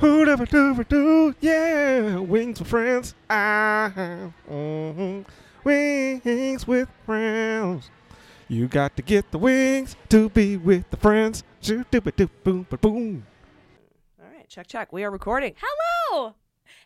Who never do do? Yeah, wings with friends. Ah, mhm. wings with friends. You got to get the wings to be with the friends. Shoo doo ba doo boom ba boom. All right, check, check. We are recording. Hello!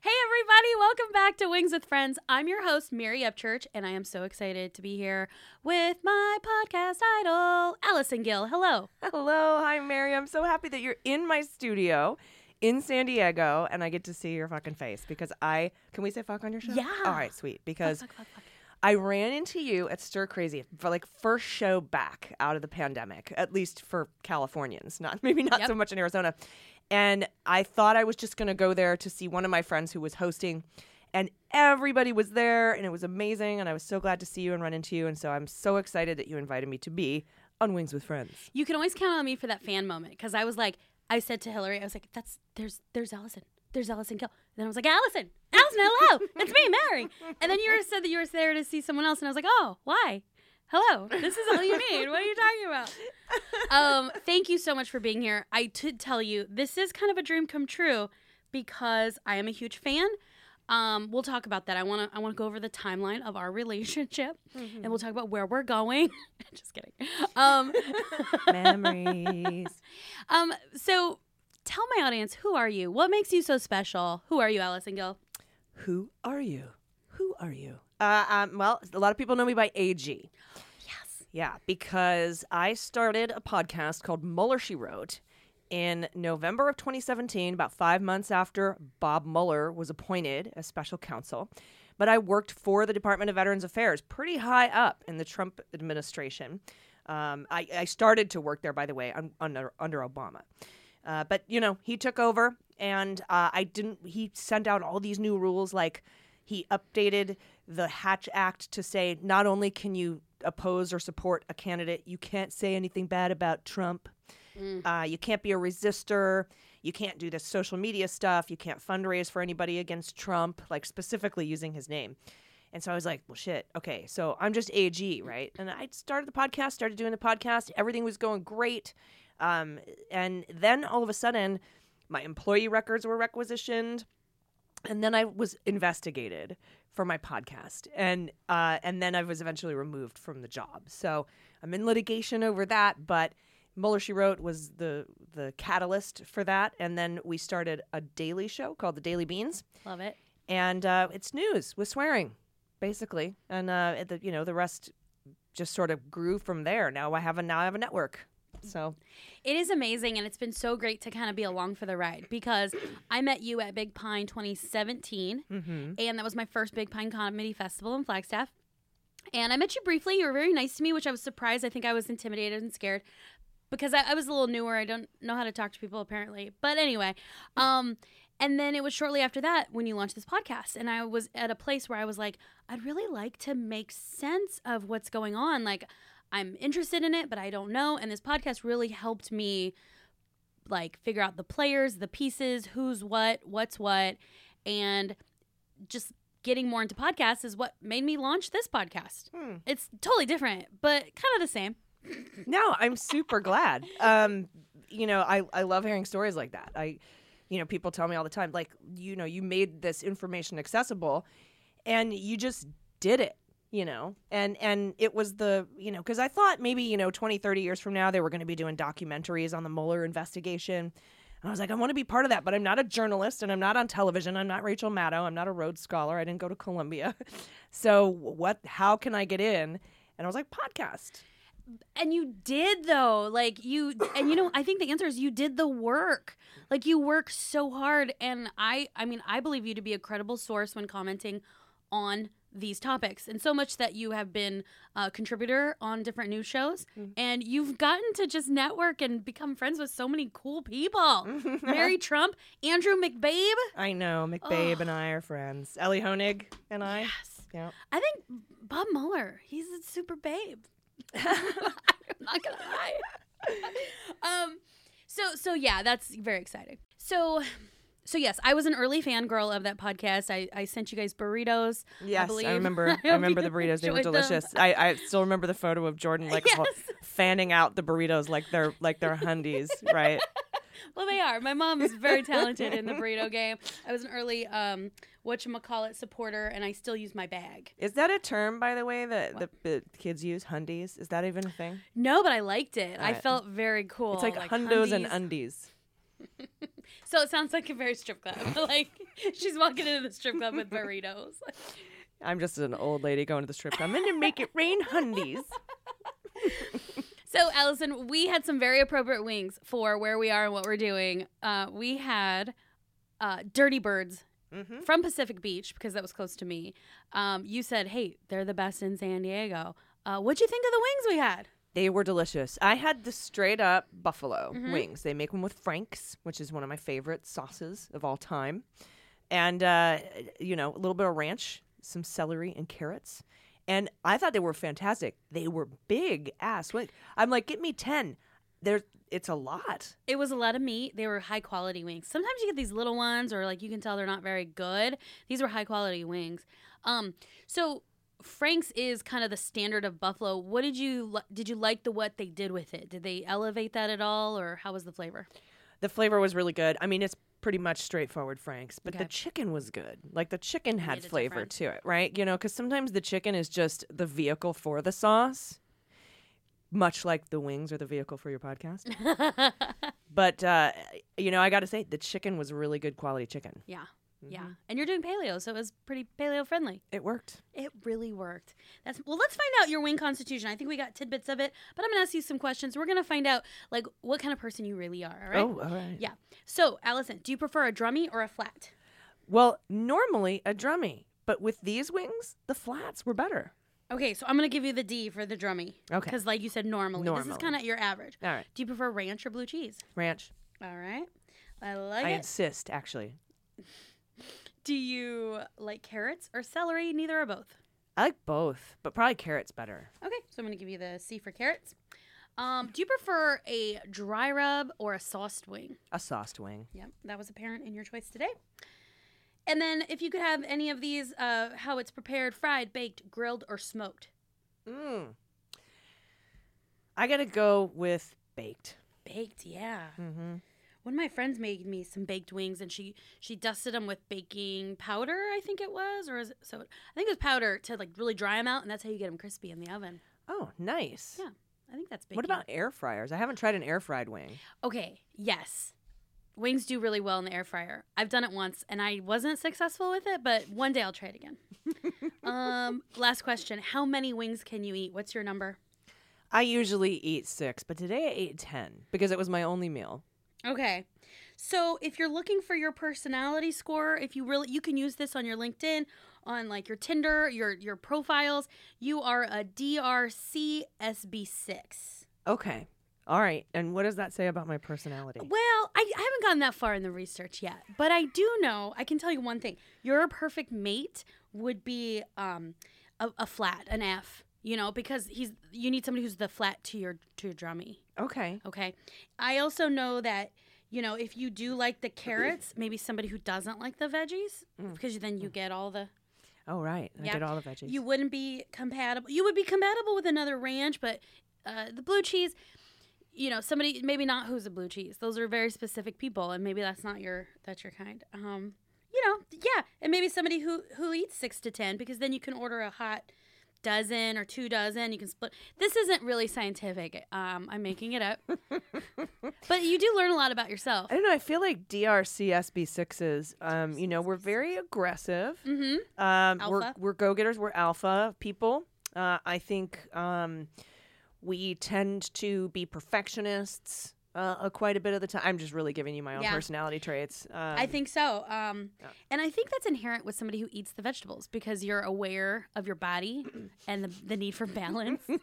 Hey, everybody, welcome back to Wings with Friends. I'm your host, Mary Upchurch, and I am so excited to be here with my podcast idol, Allison Gill. Hello. Hello, hi, Mary. I'm so happy that you're in my studio in San Diego and I get to see your fucking face because I can we say fuck on your show? Yeah. All right, sweet. Because Fuck, fuck, fuck. I ran into you at Stir Crazy for like first show back out of the pandemic, at least for Californians, not maybe not Yep. so much in Arizona. And I thought I was just going to go there to see one of my friends who was hosting and everybody was there and it was amazing and I was so glad to see you and run into you and so I'm so excited that you invited me to be on Wings with Friends. You can always count on me for that fan moment because I was like, I said to Hillary, I was like, "That's there's there's Allison, there's Allison Gill." And then I was like, "Allison, Allison, hello, it's me, Mary." And then you said that you were there to see someone else, and I was like, "Oh, why? Hello, this is all you need. What are you talking about?" Um, thank you so much for being here. I did tell you, this is kind of a dream come true because I am a huge fan. Um, we'll talk about that. I want to I want to go over the timeline of our relationship, and we'll talk about where we're going. Just kidding. Um, Memories. um, so tell my audience, who are you? What makes you so special? Who are you, Allison Gill? Who are you? Who are you? Uh, um, well, a lot of people know me by AG. Yes. Yeah, because I started a podcast called Mueller She Wrote in November of 2017, about five months after Bob Mueller was appointed as special counsel. But I worked for the Department of Veterans Affairs, pretty high up in the Trump administration. Um, I, I started to work there, by the way, un, under under Obama. Uh, but you know, he took over, and uh, I didn't. He sent out all these new rules, like he updated the Hatch Act to say not only can you oppose or support a candidate, you can't say anything bad about Trump. Uh, you can't be a resistor. You can't do this social media stuff. You can't fundraise for anybody against Trump, like specifically using his name. And so I was like, well, shit. Okay. So I'm just AG, right? And I started the podcast, started doing the podcast. Everything was going great. Um, and then all of a sudden, my employee records were requisitioned. And then I was investigated for my podcast. And, uh, and then I was eventually removed from the job. So I'm in litigation over that. But Mueller She Wrote was the, the catalyst for that. And then we started a daily show called The Daily Beans Love it. and uh, it's news with swearing, basically, and uh, the you know the rest just sort of grew from there. Now I have a now I have a network, so It is amazing, and it's been so great to kind of be along for the ride because I met you at Big Pine 2017, mm-hmm. and that was my first Big Pine Comedy Festival in Flagstaff. And I met you briefly. You were very nice to me, which I was surprised. I think I was intimidated and scared because I, I was a little newer. I don't know how to talk to people apparently. But anyway, um, and then it was shortly after that when you launched this podcast, and I was at a place where I was like, I'd really like to make sense of what's going on. Like, I'm interested in it, but I don't know. And this podcast really helped me like figure out the players, the pieces, who's what, what's what, and just getting more into podcasts is what made me launch this podcast. Hmm. It's totally different, but kind of the same. No, I'm super glad. Um, you know, I I love hearing stories like that. I, you know, people tell me all the time, like you know, you made this information accessible, and you just did it. You know, and and it was the you know because I thought maybe you know 20, 30 years from now they were going to be doing documentaries on the Mueller investigation. And I was like, I want to be part of that, but I'm not a journalist and I'm not on television. I'm not Rachel Maddow. I'm not a Rhodes Scholar. I didn't go to Columbia. so what? How can I get in? And I was like, podcast. And you did though. Like you and you know, I think the answer is you did the work. Like you work so hard and I I mean, I believe you to be a credible source when commenting on these topics and so much that you have been a contributor on different news shows mm-hmm. and you've gotten to just network and become friends with so many cool people mary trump andrew mcbabe I know. McBabe Ugh. and I are friends. Elie Honig and I. yes Yeah. i think bob mueller he's a super babe i'm not gonna lie um so so yeah that's very exciting so so yes i was an early fangirl of that podcast i i sent you guys burritos Yes, I, believe. remember. I I, remember the burritos. They were delicious. I, I still remember the photo of Jordan like Yes. fanning out the burritos like they're like they're hundies, right? Well, they are. My mom is very talented in the burrito game. I was an early um, whatchamacallit supporter, and I still use my bag. Is that a term, by the way, that the, the kids use? Hundies? Is that even a thing? No, but I liked it. I felt very cool. It's like, hundos and undies. So it sounds like a very strip club. like she's walking into the strip club with burritos. I'm just an old lady going to the strip club. I'm gonna make it rain hundies. So, Allison, we had some very appropriate wings for where we are and what we're doing. Uh, we had uh, Dirty Birds Mm-hmm. from Pacific Beach because that was close to me. Um, you said, "Hey, they're the best in San Diego." Uh, what'd you think of the wings we had? They were delicious. I had the straight up buffalo Mhm. wings. They make them with Frank's, which is one of my favorite sauces of all time. And, uh, you know, a little bit of ranch, some celery, and carrots. And I thought they were fantastic. They were big ass. wing. I'm like, get me 10. There's, it's a lot. It was a lot of meat. They were high quality wings. Sometimes you get these little ones, or like you can tell they're not very good. These were high quality wings. Um, so Frank's is kind of the standard of buffalo. What did you did you like the what they did with it? Did they elevate that at all, or how was the flavor? The flavor was really good. I mean, it's pretty much straightforward Frank's, but Okay. the chicken was good. Like the chicken had Made flavor to it, right? You know, because sometimes the chicken is just the vehicle for the sauce, much like the wings are the vehicle for your podcast. but uh, you know, I got to say, the chicken was really good quality chicken. yeah, yeah. Mm-hmm. And you're doing paleo, so it was pretty paleo friendly. It worked. It really worked. That's well. Let's find out your wing constitution. I think we got tidbits of it, but I'm gonna ask you some questions. We're gonna find out like what kind of person you really are. All right. Oh, all right. Yeah. So, Allison, do you prefer a drummy or a flat? Well, normally a drummy, but with these wings, the flats were better. Okay, so I'm gonna give you the D for the drummy. Okay. Because, like you said, normally, this is kind of your average. All right, Do you prefer ranch or blue cheese? ranch. All right. I like it. I it. insist, actually. Do you like carrots or celery? Neither or both. I like both, but probably carrots better. Okay, so I'm gonna give you the C for carrots. Um, do you prefer a dry rub or a sauced wing? A sauced wing. Yep, that was apparent in your choice today. And then, if you could have any of these, uh, how it's prepared, fried, baked, grilled, or smoked. Mm. I gotta go with baked. Baked, yeah. Mm-hmm. One of my friends made me some baked wings, and she she dusted them with baking powder. I think it was, or is it, so I think it was powder to like really dry them out, and that's how you get them crispy in the oven. Oh, nice. Yeah, I think that's baking. What about air fryers? I haven't tried an air fried wing. Okay, yes. Wings do really well in the air fryer. I've done it once and I wasn't successful with it, but one day I'll try it again. um, last question. How many wings can you eat? What's your number? I usually eat six, but today I ate ten because it was my only meal. Okay. So if you're looking for your personality score, if you really you can use this on your LinkedIn, on like your Tinder, your your profiles, you are a DRC SB6. Okay. All right. And what does that say about my personality? Well, I, I haven't gotten that far in the research yet, but I do know. I can tell you one thing: your perfect mate would be um, a, a flat, an F. You know, because he's you need somebody who's the flat to your to your drummy. Okay. Okay. I also know that you know if you do like the carrots, maybe somebody who doesn't like the veggies, because then you get all the. Oh, right. I Yeah. get all the veggies. You wouldn't be compatible. You would be compatible with another ranch, but uh, the blue cheese, you know, somebody maybe not who's a blue cheese. Those are very specific people, and maybe that's not your that's your kind. Um, you know, yeah, and maybe somebody who who eats six to ten because then you can order a hot dozen or two dozen. You can split. This isn't really scientific. Um, I'm making it up, but you do learn a lot about yourself. I don't know. I feel like DRC SB6s, um, you know, we're very aggressive. Mm-hmm. Um, we're we're go getters. We're alpha people. Uh, I think um, we tend to be perfectionists uh, uh, quite a bit of the time. I'm just really giving you my own Yeah. personality traits. Um, I think so. Um, Yeah. And I think that's inherent with somebody who eats the vegetables because you're aware of your body and the, the need for balance. and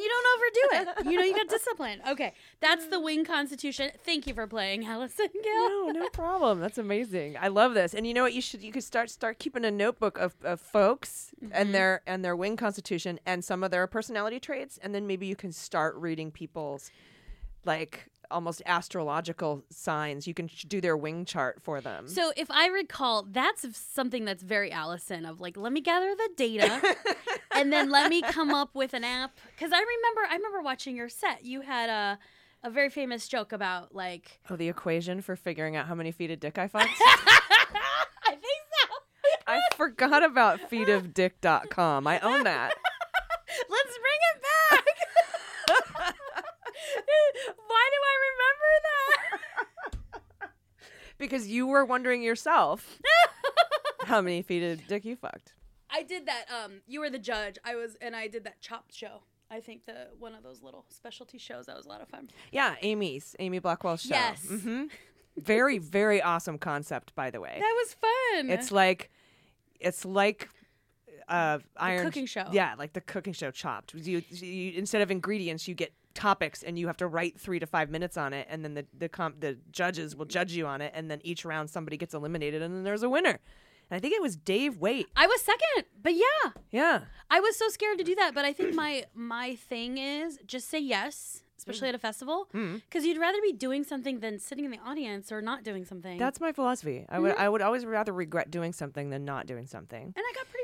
you don't overdo it. You know, you got discipline. Okay. That's the wing constitution. Thank you for playing, Allison Gill. no, no problem. That's amazing. I love this. And you know what? You should you could start start keeping a notebook of, of folks Mm-hmm. and their and their wing constitution and some of their personality traits, and then maybe you can start reading people's like almost astrological signs. You can do their wing chart for them. So if I recall, that's something that's very Allison of like, let me gather the data and then let me come up with an app. Because I remember, I remember watching your set. You had a a very famous joke about like Oh, the equation for figuring out how many feet of dick I fucked? I think so. I forgot about feetofdick.com. I own that. Let's bring it back. Why do I remember that? Because you were wondering yourself how many feet of dick you fucked. I did that. Um, you were the judge. I was, and I did that Chopped show. I think the one of those little specialty shows. That was a lot of fun. Yeah, Amy's, Amy Blackwell's show. Yes. hmm Very, very awesome concept, by the way. That was fun. It's like, it's like, uh, iron cooking show. Yeah, like the cooking show chopped. You, you instead of ingredients, you get topics, and you have to write three to five minutes on it, and then the the comp, the judges will judge you on it, and then each round somebody gets eliminated, and then there's a winner. And I think it was Dave wait I was second, but yeah, Yeah. I was so scared to do that. But I think my my thing is just say yes, especially mm. at a festival, mm. because you'd rather be doing something than sitting in the audience or not doing something. That's my philosophy. I would mm-hmm. I would always rather regret doing something than not doing something. and I got pretty.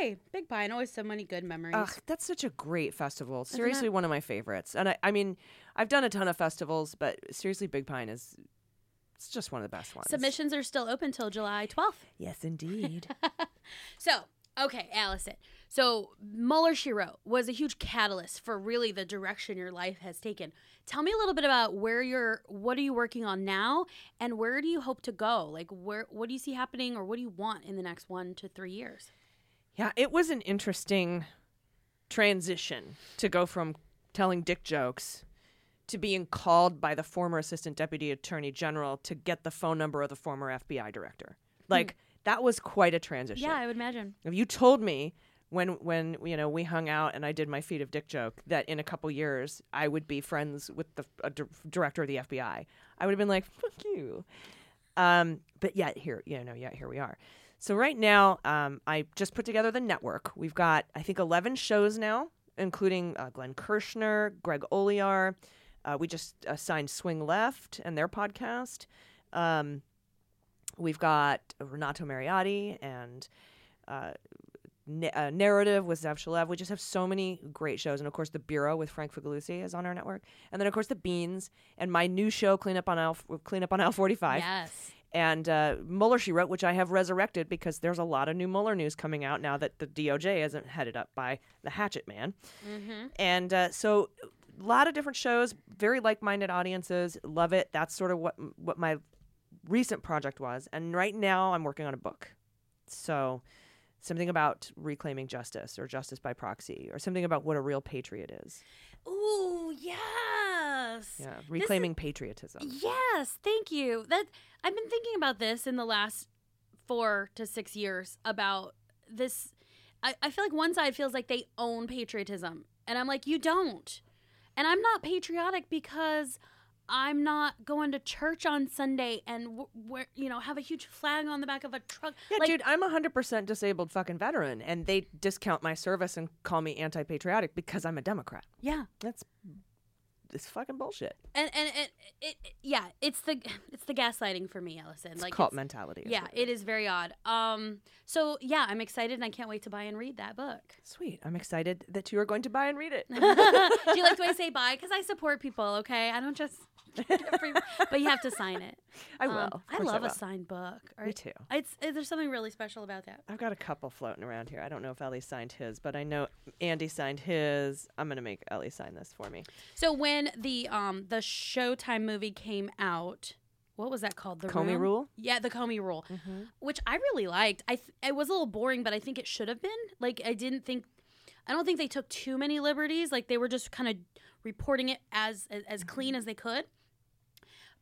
Yay, Big Pine! Always so many good memories. Ugh, that's such a great festival. Seriously, one of my favorites. And I, I mean, I've done a ton of festivals, but seriously, Big Pine is it's just one of the best ones. Submissions are still open till July twelfth. Yes, indeed. So, okay, Allison. So, Mueller She Wrote was a huge catalyst for really the direction your life has taken. Tell me a little bit about where you're, what are you working on now, and where do you hope to go? Like, where, what do you see happening, or what do you want in the next one to three years? Yeah, it was an interesting transition to go from telling dick jokes to being called by the former assistant deputy attorney general to get the phone number of the former FBI director. Like that was quite a transition. Yeah, I would imagine. If you told me when when you know we hung out and I did my feet of dick joke that in a couple years I would be friends with the a dir- director of the FBI, I would have been like, "Fuck you." Um, but yet here, you know, yet here we are. So right now, um, I just put together the network. We've got I think eleven shows now, including uh, Glenn Kirshner, Greg Olear. Uh, we just signed Swing Left and their podcast. Um, we've got Renato Mariotti and uh, Na- uh, Narrative with Zev Shalev. We just have so many great shows. And of course, The Bureau with Frank Figliuzzi is on our network. And then, of course, The Beans and my new show, Clean Up on Aisle, Clean Up on Aisle 45. Yes. And uh, Mueller, she wrote, which I have resurrected because there's a lot of new Mueller news coming out now that the DOJ isn't headed up by the Hatchet Man. Mm-hmm. And uh, so, a lot of different shows, very like-minded audiences, love it. That's sort of what what my recent project was. And right now, I'm working on a book. So, something about reclaiming justice or justice by proxy, or something about what a real patriot is. Ooh, yes. Yeah, reclaiming patriotism. Yes, thank you. That I've been thinking about this in the last four to six years about this. I, I feel like one side feels like they own patriotism, and I'm like, you don't. And I'm not patriotic because I'm not going to church on Sunday and you know, have a huge flag on the back of a truck. Yeah, like, dude, I'm a hundred percent disabled fucking veteran, and they discount my service and call me anti-patriotic because I'm a Democrat. yeah, That's it's fucking bullshit. and and, and it, it, yeah, it's the it's the gaslighting for me, Allison. It's like cult mentality. Yeah, it is very odd. Um, so yeah, I'm excited and I can't wait to buy and read that book. Sweet. I'm excited that you are going to buy and read it. Do you like the way I say bye? Because I support people. Okay, I don't just. but you have to sign it. I Um, will. Of I love will. a signed book. Or- Me too. It's it, there's something really special about that. I've got a couple floating around here. I don't know if Elie signed his, but I know Andy signed his. I'm gonna make Elie sign this for me. So when the um the Showtime movie came out, what was that called? The Comey Room? Rule? Yeah, the Comey Rule, Mm-hmm. which I really liked. I th- it was a little boring, but I think it should have been. Like I didn't think, I don't think they took too many liberties. Like they were just kind of reporting it as as, as clean as they could.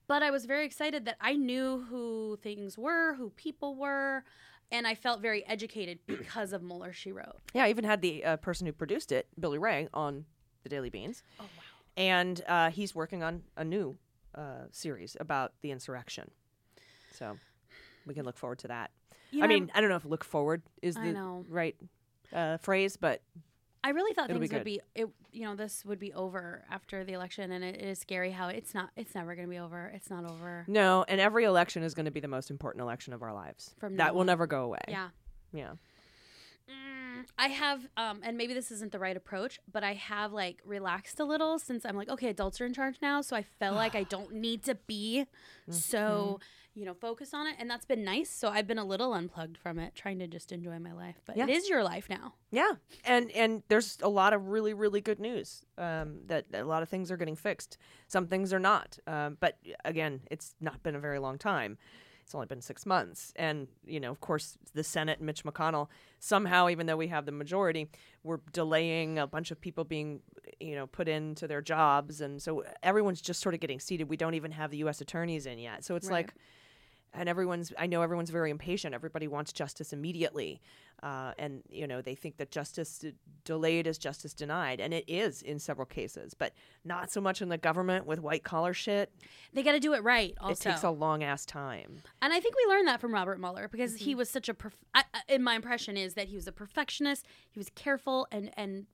But I was very excited that I knew who things were, who people were, and I felt very educated because of Mueller. She wrote. Yeah, I even had the uh, person who produced it, Billy Ray, on the Daily Beans, Oh wow. and uh, he's working on a new uh, series about the insurrection. So we can look forward to that. You I mean, I don't know if "look forward" is the right uh, phrase, but I really thought It'll be things would be it, you know this would be over after the election and it, it is scary how it's not it's never going to be over it's not over no. And every election is going to be the most important election of our lives. From that now will on. never go away. yeah Yeah. Mm, I have, um, and maybe this isn't the right approach, but I have like relaxed a little since I'm like, okay, adults are in charge now, so I feel like I don't need to be so, you know, focused on it, and that's been nice. So I've been a little unplugged from it, trying to just enjoy my life. But Yeah. it is your life now. Yeah, and and there's a lot of really really good news um, that a lot of things are getting fixed. Some things are not, um, but again, it's not been a very long time. It's only been six months, and you know, of course, the Senate and Mitch McConnell somehow, even though we have the majority, we're delaying a bunch of people being, you know, put into their jobs, and so everyone's just sort of getting seated. We don't even have the U.S. attorneys in yet, so it's Right. like and everyone's i know everyone's very impatient everybody wants justice immediately uh, and you know they think that justice d- delayed is justice denied and it is in several cases but not so much in the government with white collar shit They got to do it right. Also, it takes a long ass time And I think we learned that from Robert Mueller because Mm-hmm. he was such a. Perf- I, my impression is that he was a perfectionist. He was careful and and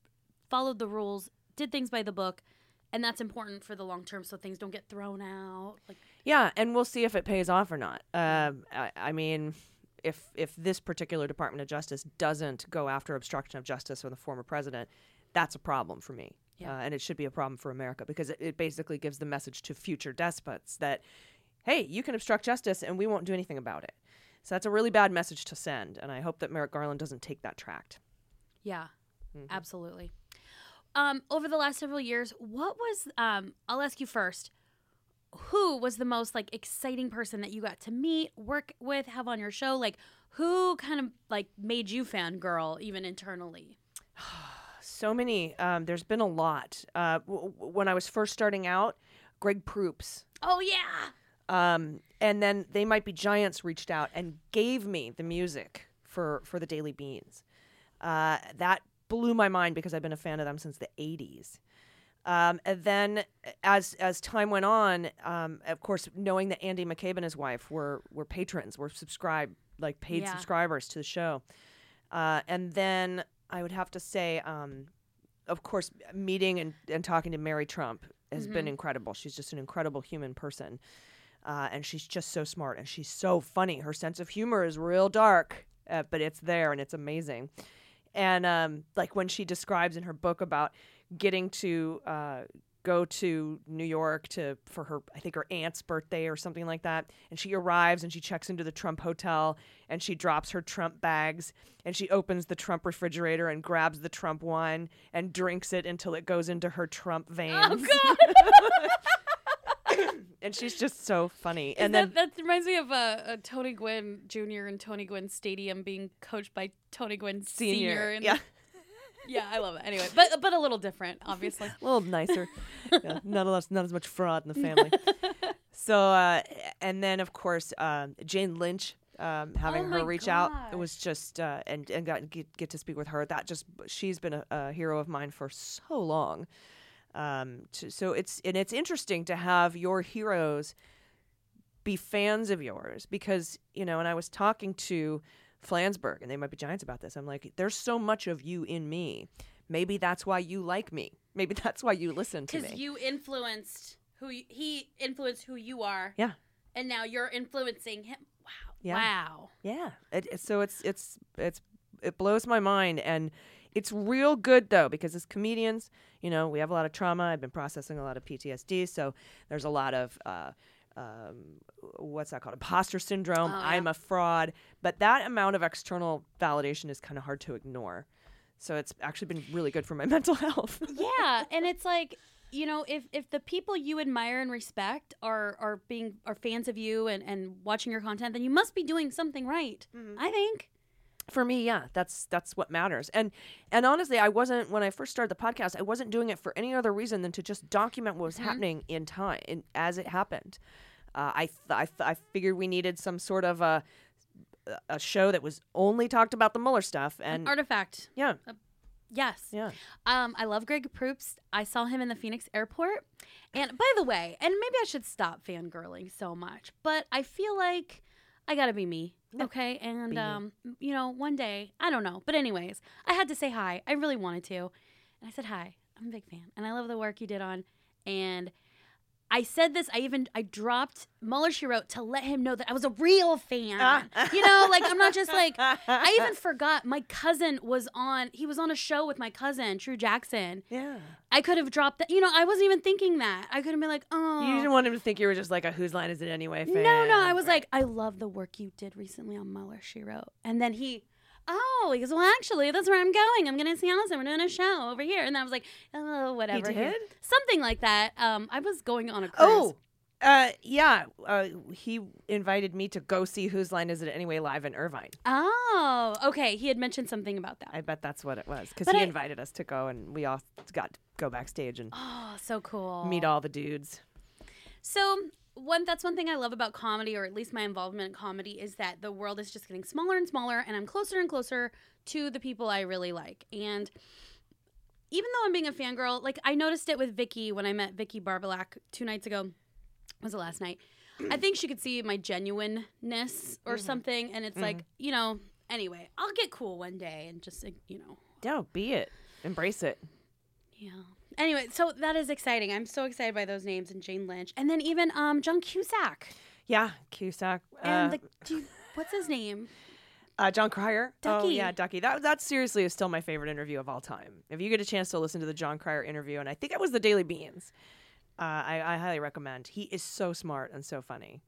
followed the rules, did things by the book, and that's important for the long term, so things don't get thrown out. Like yeah and we'll see if it pays off or not um, I, I mean if if this particular department of justice doesn't go after obstruction of justice from the former president that's a problem for me Yeah. uh, and it should be a problem for america because it, it basically gives the message to future despots that hey you can obstruct justice and we won't do anything about it so that's a really bad message to send and i hope that merrick garland doesn't take that tract yeah, Mm-hmm. absolutely. Um, over the last several years, what was um? I'll ask you first. Who was the most like exciting person that you got to meet, work with, have on your show? Like, who kind of like made you fangirl even internally? so many um, there's been a lot uh, w- w- when i was first starting out greg proops Oh yeah. um, and then they might be giants reached out and gave me the music for for the daily beans uh, that blew my mind because i've been a fan of them since the 80s um, and then as as time went on um, of course knowing that andy mccabe and his wife were were patrons were subscribed like paid Yeah. subscribers to the show uh, and then i would have to say um, of course meeting and, and talking to mary trump has been incredible she's just an incredible human person uh, and she's just so smart and she's so funny. Her sense of humor is real dark, uh, but it's there and it's amazing. And um, like when she describes in her book about getting to uh, go to New York to for her, I think her aunt's birthday or something like that, and she arrives and she checks into the Trump hotel and she drops her Trump bags and she opens the Trump refrigerator and grabs the Trump wine and drinks it until it goes into her Trump veins. Oh God. and she's just so funny. and and then that, that reminds me of uh, uh, Tony Gwynn Jr. and Tony Gwynn Stadium being coached by Tony Gwynn Senior. senior, and yeah. Yeah, I love it. Anyway, but but a little different, obviously. a little nicer. yeah, not as not as much fraud in the family. so, uh, and then of course uh, Jane Lynch. Um, having Oh her reach out, it was just uh, and and got get, get to speak with her. That just she's been a, a hero of mine for so long. Um, to, so it's and it's interesting to have your heroes be fans of yours because you know. And I was talking to Flansburgh, and they might be giants about this. I'm like, there's so much of you in me. Maybe that's why you like me. Maybe that's why you listen to me. Because you influenced who you, he influenced who you are. Yeah. And now you're influencing him. Wow. Yeah. Wow. Yeah. It, it- so it's it's it's it blows my mind and it's real good though because as comedians, you know, we have a lot of trauma. I've been processing a lot of PTSD, so there's a lot of uh, um, what's that called? Imposter syndrome. Oh, yeah. I'm a fraud. But that amount of external validation is kind of hard to ignore. So it's actually been really good for my mental health. yeah, and it's like you know if if the people you admire and respect are are being are fans of you and and watching your content, then you must be doing something right. I think. For me yeah that's that's what matters and and honestly i wasn't when i first started the podcast i wasn't doing it for any other reason than to just document what was happening in time in, as it happened uh, I, th- I, th- I figured we needed some sort of a a show that was only talked about the Mueller stuff and Artifact. yeah Yes. yeah Um, I love Greg Proops. I saw him in the Phoenix airport. And by the way, and maybe I should stop fangirling so much, but I feel like I gotta be me. Okay. And um, you know, one day, I don't know. But anyways, I had to say hi. I really wanted to. And I said hi. I'm a big fan. And I love the work you did on. And I said this. I even I dropped Mueller she wrote to let him know that I was a real fan. you know, like I'm not just like I even forgot my cousin was on. He was on a show with my cousin True Jackson. Yeah. I could have dropped that. You know, I wasn't even thinking that. I could have been like, oh. You didn't want him to think you were just like a Whose Line Is It Anyway fan. No, no. I was like, I love the work you did recently on Mueller she wrote, and then he. Oh, he goes, well, actually, that's where I'm going. I'm going to see Allison. We're doing a show over here. And I was like, oh, whatever. did? Something like that. Um, I was going on a cruise. Oh, uh, yeah. Uh, he invited me to go see Whose Line Is It Anyway live in Irvine. Oh, okay. He had mentioned something about that. I bet that's what it was because But he I- invited us to go and we all got to go backstage and oh, so cool. meet all the dudes. So one that's one thing I love about comedy, or at least my involvement in comedy, is that the world is just getting smaller and smaller, and I'm closer and closer to the people I really like. And even though I'm being a fangirl, like I noticed it with Vicky when I met Vicky Barbolak two nights ago. Was it last night? I think she could see my genuineness or mm-hmm. something, and it's like mm. you know. Anyway, I'll get cool one day and just you know Yeah, be it. Embrace it. yeah. Anyway, so that is exciting. I'm so excited by those names and Jane Lynch, and then even um John Cusack Yeah, Cusack. and uh, the do you- what's his name? Uh, Jon Cryer. Oh Ducky. yeah, Ducky. That that seriously is still my favorite interview of all time. If you get a chance to listen to the Jon Cryer interview, and I think it was the Daily Beans, uh, I, I highly recommend. He is so smart and so funny,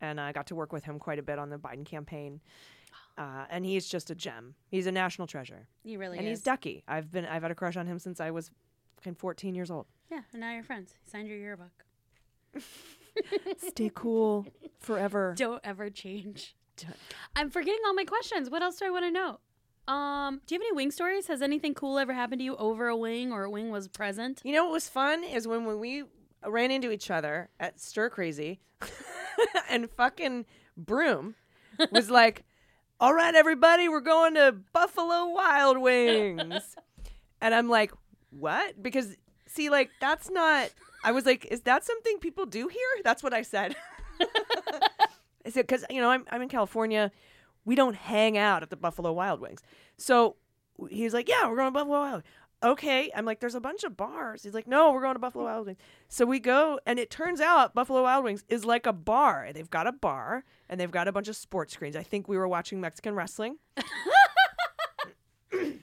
and I got to work with him quite a bit on the Biden campaign. Uh, and he's just a gem. He's a national treasure, He really and is. And he's Ducky. I've been I've had a crush on him since I was fucking 14 years old. yeah, and now you're friends. He signed your yearbook. Stay cool forever. Don't ever change. Don't- I'm forgetting all my questions. What else do I want to know? Um, do you have any wing stories? Has anything cool ever happened to you over a wing or a wing was present? You know what was fun is when, when we ran into each other at Stir Crazy and fucking Broom was like, All right, everybody, we're going to Buffalo Wild Wings. and I'm like, What? Because, see, like, that's not, I was like, Is that something people do here? That's what I said. I said, Because, you know, I'm, I'm in California. We don't hang out at the Buffalo Wild Wings. So he's like, Yeah, we're going to Buffalo Wild okay. I'm like, there's a bunch of bars. He's like, no, we're going to Buffalo Wild Wings. So we go, and it turns out Buffalo Wild Wings is like a bar. They've got a bar, and they've got a bunch of sports screens. I think we were watching Mexican wrestling.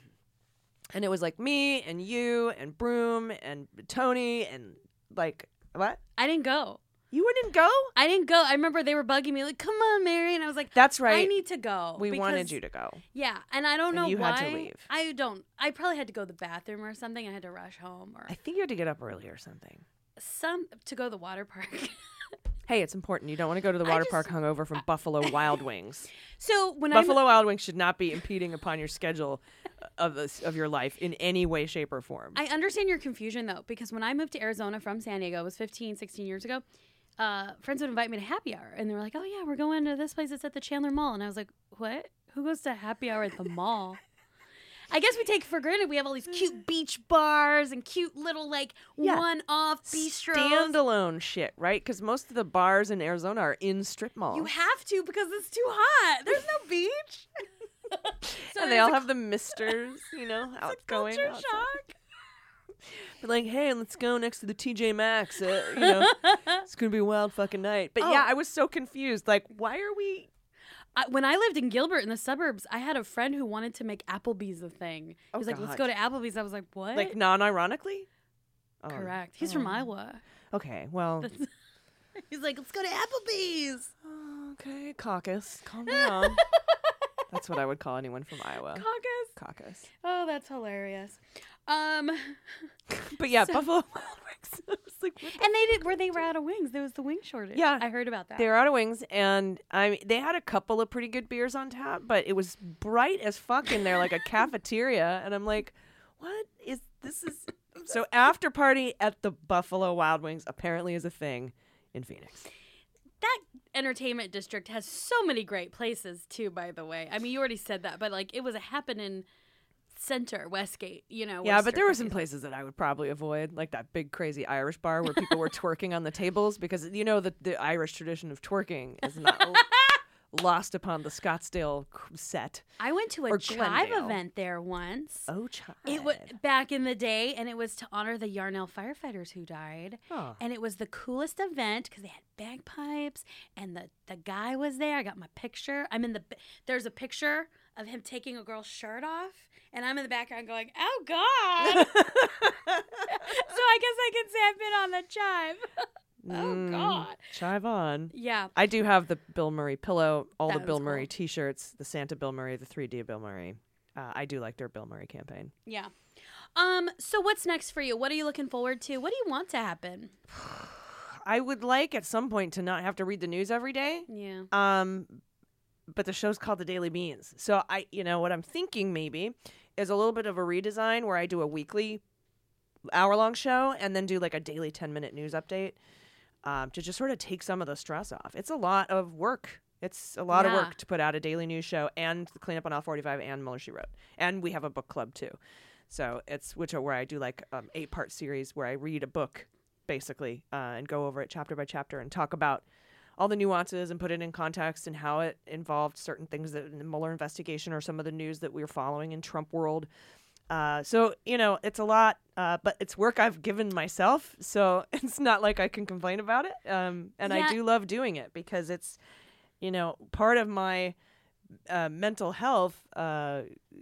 and it was like me and you and Broom and Tony and like, what? I didn't go. You wouldn't go? I didn't go. I remember they were bugging me like, "Come on, Mary," and I was like, That's right. "I need to go." we wanted you to go. Yeah, and I don't And know you why. had to leave. I don't. I probably had to go to the bathroom or something. I had to rush home or I think you had to get up early or something. some to go to the water park. Hey, it's important. You don't want to go to the water just- park hungover from Buffalo Wild Wings. so when Buffalo Wild Wings should not be impeding upon your schedule of this, of your life in any way, shape, or form. I, understand your confusion though, because when I moved to Arizona from San Diego, it was 15, 16 years ago. Uh, friends would invite me to happy hour, and they were like, "Oh yeah, we're going to this place. It's at the Chandler Mall." And I was like, "What? Who goes to happy hour at the mall?" I guess we take for granted we have all these cute beach bars and cute little like Yeah. one-off bistros. Standalone shit, right? Because most of the bars in Arizona are in strip malls. You have to because it's too hot. There's no beach. so and they all have the misters, you know, outgoing. culture outside. shock. But like, hey, let's go next to the TJ Maxx. Uh, you know, it's gonna be a wild fucking night. But yeah, Oh. I was so confused. Like, why are we? I, when I lived in Gilbert in the suburbs, I had a friend who wanted to make Applebee's a thing. He Oh, was like, "Let's God. go to Applebee's." I was like, "What?" Like, non-ironically? Oh, Correct. He's from oh. Iowa. Okay, well, He's like, "Let's go to Applebee's." okay, caucus, calm down. That's what I would call anyone from Iowa. Caucus. Caucus. Oh, that's hilarious. Um, But yeah, So- Buffalo Wild Wings. I was like, the and they did where they were out of wings. There was the wing shortage. Yeah. I heard about that. They were out of wings, and I mean, they had a couple of pretty good beers on tap, but it was bright as fuck in there, like a cafeteria. And I'm like, what is this? Is so after party at the Buffalo Wild Wings apparently is a thing in Phoenix. That entertainment district has so many great places too. By the way, I mean you already said that, but like it was a happening center, Westgate. You know. Yeah, but there were some places that I would probably avoid, like that big crazy Irish bar where people were twerking on the tables because you know the the Irish tradition of twerking is not lost upon the Scottsdale set. I went to a chive Glendale. event there once. Oh, child. It was back in the day, and it was to honor the Yarnell firefighters who died. Oh. And it was the coolest event because they had bagpipes, and the the guy was there. I got my picture. I'm in the. There's a picture of him taking a girl's shirt off, and I'm in the background going, "Oh God!" so I guess I can say I've been on the chive. oh Mm, God! Chive on. Yeah. I do have the Bill Murray pillow, all That the Bill Murray cool. T-shirts, the Santa Bill Murray, the 3D Bill Murray. Uh, I do like their Bill Murray campaign. Yeah. Um. So what's next for you? What are you looking forward to? What do you want to happen? I would like at some point to not have to read the news every day. Yeah. Um, but the show's called the Daily Beans, so I, you know, what I'm thinking maybe is a little bit of a redesign where I do a weekly, hour-long show and then do like a daily 10-minute news update, um, to just sort of take some of the stress off. It's a lot of work. It's a lot of work to put out a daily news show and clean up on Aisle 45 and Mueller She Wrote, and we have a book club too. So it's which are where I do like um, eight part series where I read a book basically uh, and go over it chapter by chapter and talk about all the nuances and put it in context and how it involved certain things that in the Mueller investigation or some of the news that we were following in Trump world. Uh, so you know it's a lot, uh, but it's work I've given myself, so it's not like I can complain about it. Um, and Yeah. I do love doing it because it's, you know, part of my uh, mental health uh,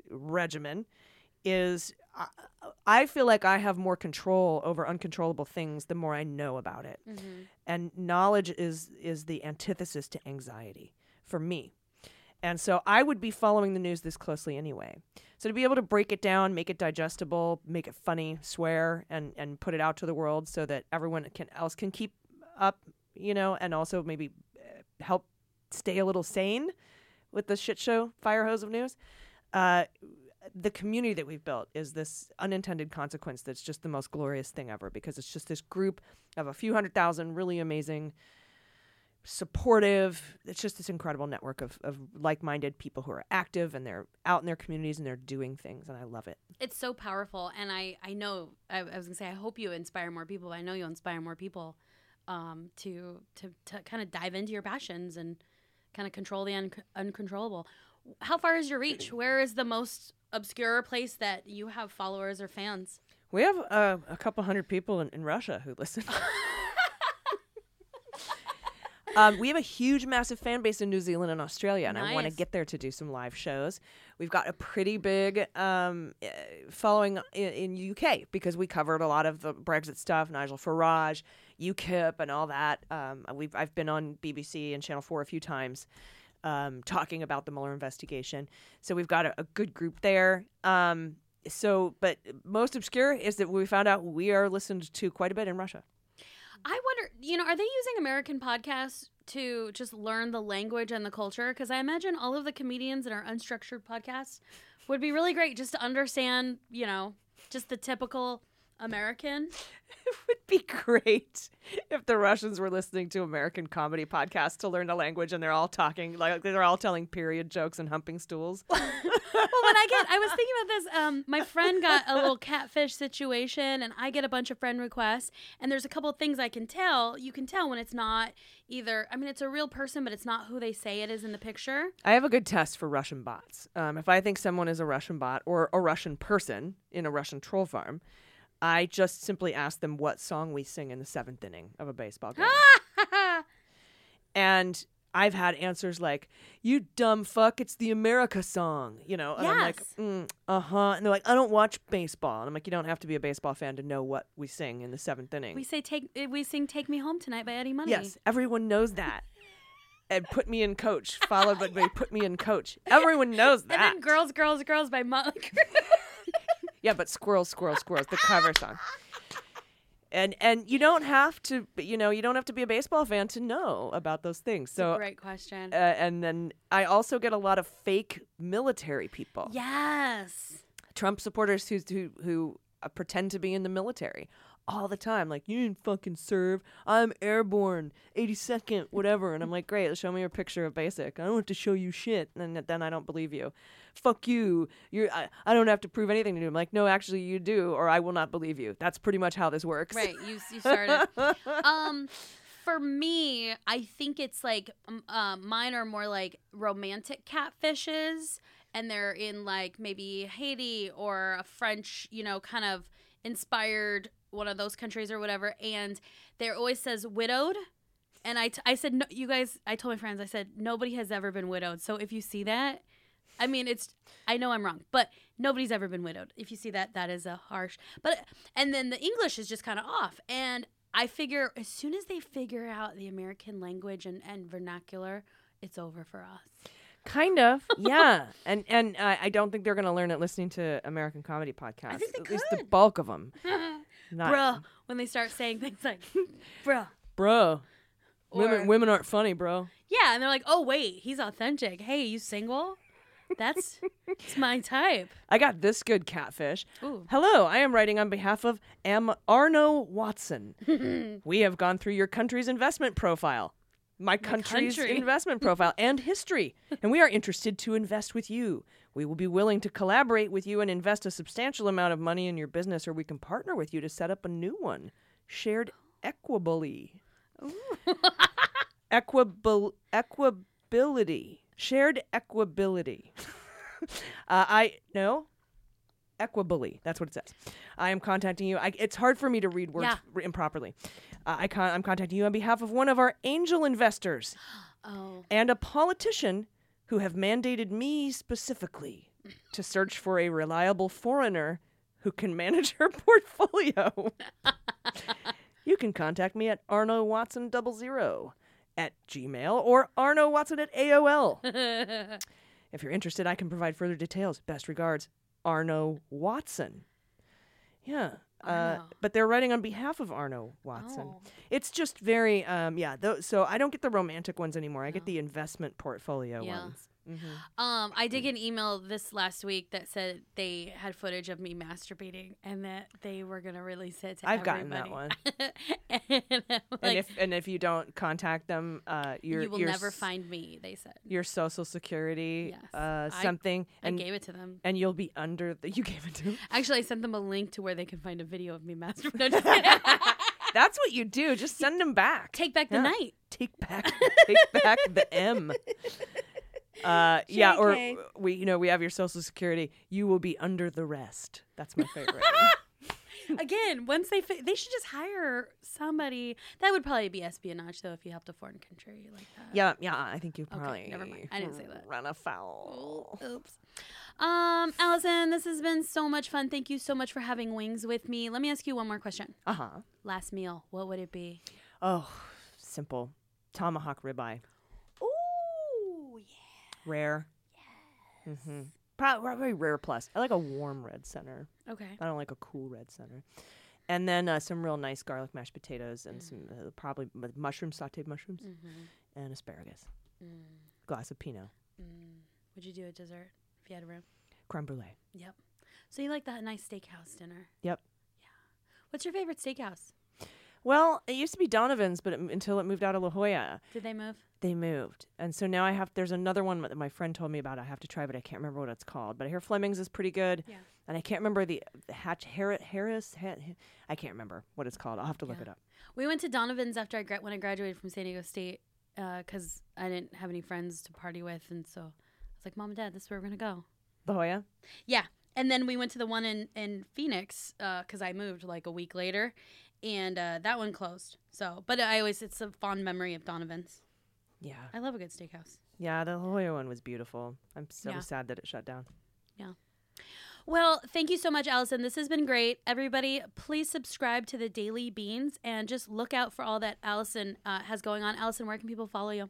regimen is I, I feel like I have more control over uncontrollable things the more I know about it. Mm-hmm. And knowledge is is the antithesis to anxiety for me. And so I would be following the news this closely anyway. So to be able to break it down, make it digestible, make it funny, swear, and and put it out to the world so that everyone can else can keep up, you know, and also maybe uh, help stay a little sane with the shit show fire hose of news. Uh, the community that we've built is this unintended consequence that's just the most glorious thing ever because it's just this group of a few hundred thousand really amazing supportive it's just this incredible network of, of like-minded people who are active and they're out in their communities and they're doing things and i love it It's so powerful, and I I know I, I was gonna say I hope you inspire more people. I know you'll inspire more people um, to to to kind of dive into your passions and kind of control the un- uncontrollable. How far is your reach? Where is the most obscure place that you have followers or fans? we have uh, a couple hundred people in, in russia who listen Um, we have a huge, massive fan base in New Zealand and Australia, and I want to get there to do some live shows. We've got a pretty big um, uh, following in, in UK because we covered a lot of the Brexit stuff, Nigel Farage, UKIP, and all that. Um, we've I've been on BBC and Channel Four a few times. Um, talking about the Mueller investigation, so we've got a, a good group there. Um, so, but most obscure is that we found out we are listened to quite a bit in Russia. I wonder, you know, are they using American podcasts to just learn the language and the culture? Because I imagine all of the comedians in our unstructured podcasts would be really great just to understand, you know, just the typical American. It would be great if the Russians were listening to American comedy podcasts to learn a language and they're all talking like they're all telling period jokes and humping stools. well, when I get, I was thinking about this. Um, my friend got a little catfish situation, and I get a bunch of friend requests. And there's a couple of things I can tell. You can tell when it's not either. I mean, it's a real person, but it's not who they say it is in the picture. I have a good test for Russian bots. Um, if I think someone is a Russian bot or a Russian person in a Russian troll farm, I just simply ask them what song we sing in the seventh inning of a baseball game. and I've had answers like, "You dumb fuck, it's the America song," you know, and I'm like, mm, "Uh huh," and they're like, "I don't watch baseball," and I'm like, "You don't have to be a baseball fan to know what we sing in the seventh inning." we say take. We sing "Take Me Home Tonight" by Eddie Money. yes, everyone knows that. and put me in coach, followed by by put me in coach. Everyone knows that. And then "Girls, Girls, Girls" by Crue. Yeah, but squirrels, squirrels, squirrels, the cover song. And and you don't have to, you know, you don't have to be a baseball fan to know about those things. So Great question. uh, and then I also get a lot of fake military people, yes. Trump supporters who who who uh, pretend to be in the military all the time. Like you didn't fucking serve. I'm airborne, 82nd, whatever. And I'm like, great. Show me your picture of basic. I don't have to show you shit. And then- then I don't believe you. Fuck you. You're. I, I don't have to prove anything to you. I'm like, no, actually, you do, or I will not believe you. That's pretty much how this works. Right. You you started. um, for me, I think it's like um, uh, mine are more like romantic catfishes, and they're in like maybe Haiti or a French, you know, kind of inspired one of those countries or whatever. And there always says widowed. And I, t- I said, no, you guys, I told my friends, I said, nobody has ever been widowed. So if you see that, I mean, it's, I know I'm wrong, but nobody's ever been widowed. If you see that, that is a harsh, but, and then the English is just kind of off. And I figure as soon as they figure out the American language and, and vernacular, it's over for us. Kind of, yeah. and and uh, I don't think they're going to learn it listening to American comedy podcasts. I think they At least the bulk of them. Not, Bruh, when they start saying things like, bro, bro. Or- women women aren't funny, bro. Yeah, and they're like, "Oh wait, he's authentic. Hey, you single? That's it's my type." I got this good catfish. Ooh. Hello, I am writing on behalf of M. Arno Watson. we have gone through your country's investment profile, my country's country. investment profile, and history, and we are interested to invest with you. We will be willing to collaborate with you and invest a substantial amount of money in your business, or we can partner with you to set up a new one. Shared equably. Equibil- equability. Shared equability. uh, I no equably. That's what it says. I am contacting you. I, it's hard for me to read words Yeah. improperly. Uh, I con- I'm contacting you on behalf of one of our angel investors Oh, and a politician who have mandated me specifically to search for a reliable foreigner who can manage her portfolio. you can contact me at Arno Watson double zero at Gmail or Arno Watson at AOL. If you're interested, I can provide further details. Best regards, Arno Watson. Yeah. Uh, but they're writing on behalf of Arno Watson. Oh. It's just very, um, yeah. Th- so I don't get the romantic ones anymore. I get the investment portfolio Yeah. ones. Mm-hmm. Um, I did get an email this last week that said they had footage of me masturbating and that they were gonna release it to I've gotten that everybody. and I'm and if and if you don't contact them, uh, you will never find me. They said. your social security, Yes. uh, something, I and gave it to them. and you'll be under the. You gave it to. 'em? Actually, I sent them a link to where they can find a video of me masturbating. No. That's what you do. Just send them back. Take back the Yeah. night. take back take back the M. Uh, yeah, or we, you know, we have your social security. You will be under the rest. That's my favorite. Again, once they fi- they should just hire somebody. That would probably be espionage, though, if you helped a foreign country like that. yeah, yeah. I think you probably. Okay, never mind. I didn't say that. Run afoul. Oops. Um, Allison, this has been so much fun. Thank you so much for having wings with me. Let me ask you one more question. Uh huh. Last meal, what would it be? Oh, simple. Tomahawk ribeye, rare. Mm-hmm. Probably rare plus. I like a warm red center. Okay. I don't like a cool red center. And then uh, some real nice garlic mashed potatoes Mm. and some uh, probably m- mushrooms, sautéed mushrooms, Mm-hmm. and asparagus. Mm, Glass of Pinot. mm. Would you do a dessert if you had a room? Creme brulee. Yep. So you like that nice steakhouse dinner? Yep. Yeah. What's your favorite steakhouse? Well, it used to be Donovan's, but it, until it moved out of La Jolla, Did they move? They moved, and so now I have. There's another one that my friend told me about. I have to try, but I can't remember what it's called. But I hear Fleming's is pretty good, Yeah. and I can't remember the, the Hatch Harris. Harris ha, I can't remember what it's called. I'll have to look Yeah. it up. We went to Donovan's after I gra- when I graduated from San Diego State because I didn't have any friends to party with, and so I was like, "Mom and Dad, this is where we're gonna go." La Jolla. Yeah, and then we went to the one in in Phoenix because I moved like a week later, and uh, that one closed. So, but I always it's a fond memory of Donovan's. Yeah, I love a good steakhouse. yeah. The La Jolla one was beautiful. I'm so Yeah. sad that it shut down. Yeah. Well, thank you so much, Allison. This has been great. Everybody, please subscribe to the Daily Beans and just look out for all that Allison uh, has going on. Allison, where can people follow you?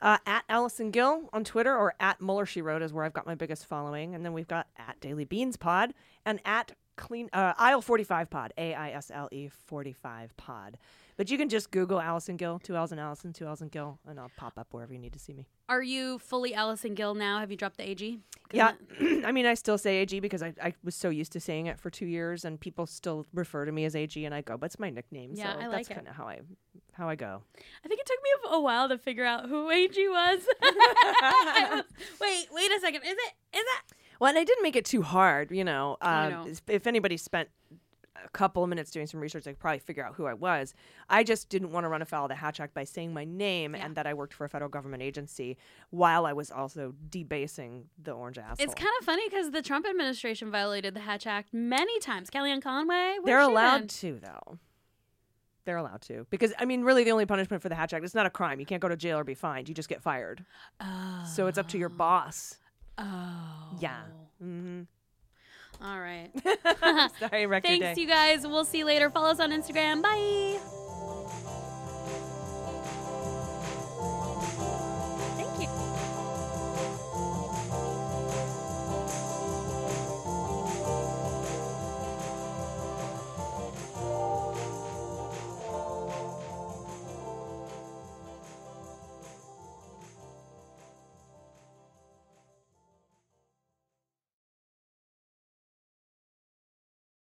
Uh, at Allison Gill on Twitter or at Mueller She Wrote is where I've got my biggest following, and then we've got at Daily Beans Pod and at Clean uh, Aisle Forty Five Pod, A I S L E Forty Five Pod. But you can just Google Allison Gill, two L's and Allison, two L's and Gill, and I'll pop up wherever you need to see me. Are you fully Allison Gill now? Have you dropped the AG? Yeah, that- I mean, I still say AG because I, I was so used to saying it for two years, and people still refer to me as AG, and I go, but it's my nickname, Yeah, so I that's like it. kind of how I how I go. I think it took me a, a while to figure out who AG was. Was- wait, wait a second. Is it? Is it? Well, and I didn't make it too hard, you know. Um, know. If anybody spent a couple of minutes doing some research, I could probably figure out who I was. I just didn't want to run afoul of the Hatch Act by saying my name Yeah. and that I worked for a federal government agency while I was also debasing the orange asshole. It's kind of funny because the Trump administration violated the Hatch Act many times. Kellyanne Conway, they're allowed been? to, though. They're allowed to. Because, I mean, really, the only punishment for the Hatch Act, it's not a crime. You can't go to jail or be fined. You just get fired. Oh. So it's up to your boss. Oh. Yeah. hmm All right. Sorry, I wrecked your Thanks, you guys. We'll see you later. Follow us on Instagram. Bye.